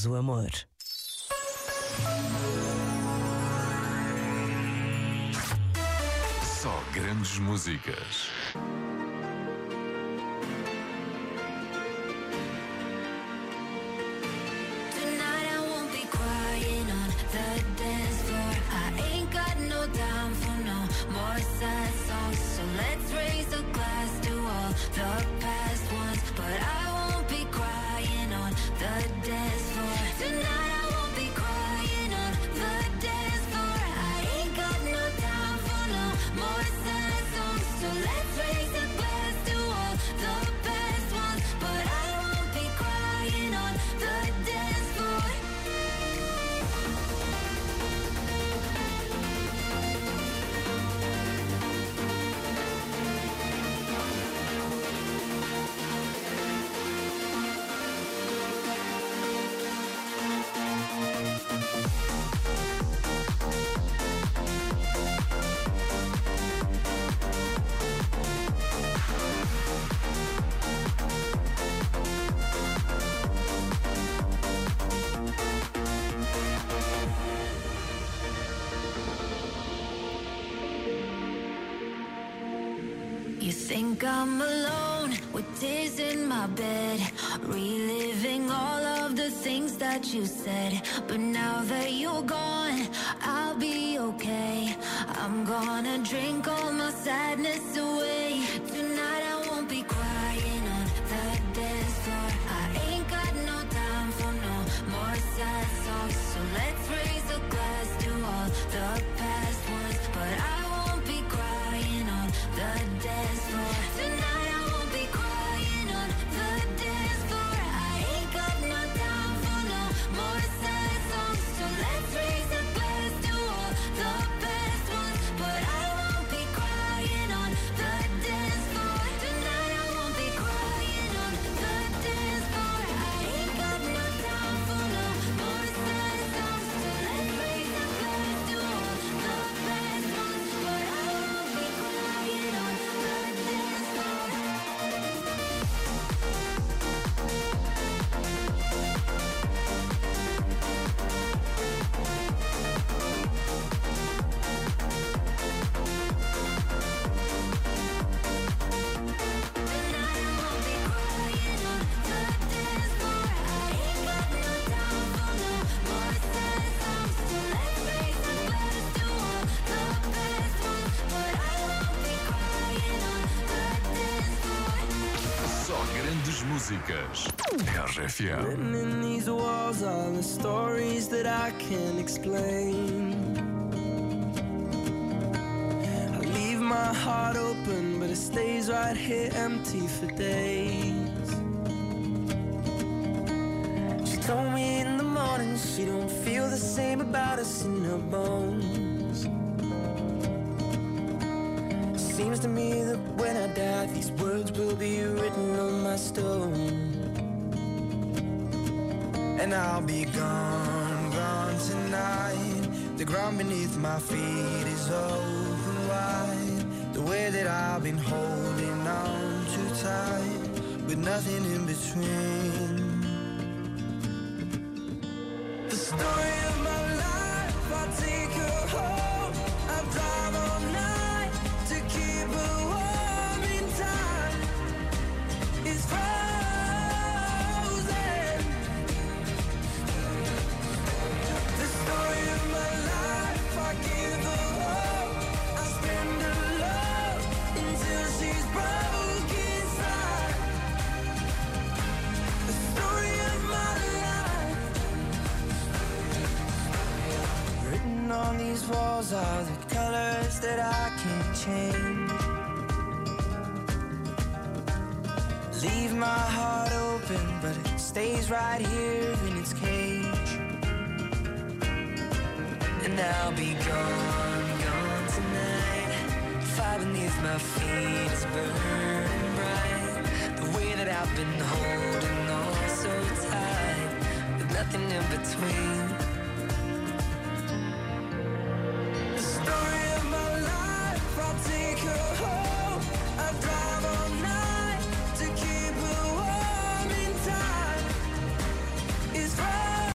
faz o amor. Só grandes músicas. Think I'm alone with tears in my bed, reliving all of the things that you said. But now that you're gone, I'll be okay. I'm gonna drink all my sadness away. Tonight I won't be crying on the dance floor. I ain't got no time for no more sad songs. So let's raise a glass to all the past ones. But I the dance floor. Tonight músicas. RFM. Written in these walls are the stories that I can't explain. I leave my heart open, but it stays right here empty for days. She told me in the morning she don't feel the same about us in her bones. Seems to me that when I die, these words will be written on my stone. And I'll be gone, gone tonight. The ground beneath my feet is open wide. The way that I've been holding on too tight, with nothing in between. Walls are the colors that I can't change. Leave my heart open, but it stays right here in its cage. And I'll be gone, gone tonight. Fire beneath my feet is burning bright. The way that I've been holding on so tight, with nothing in between.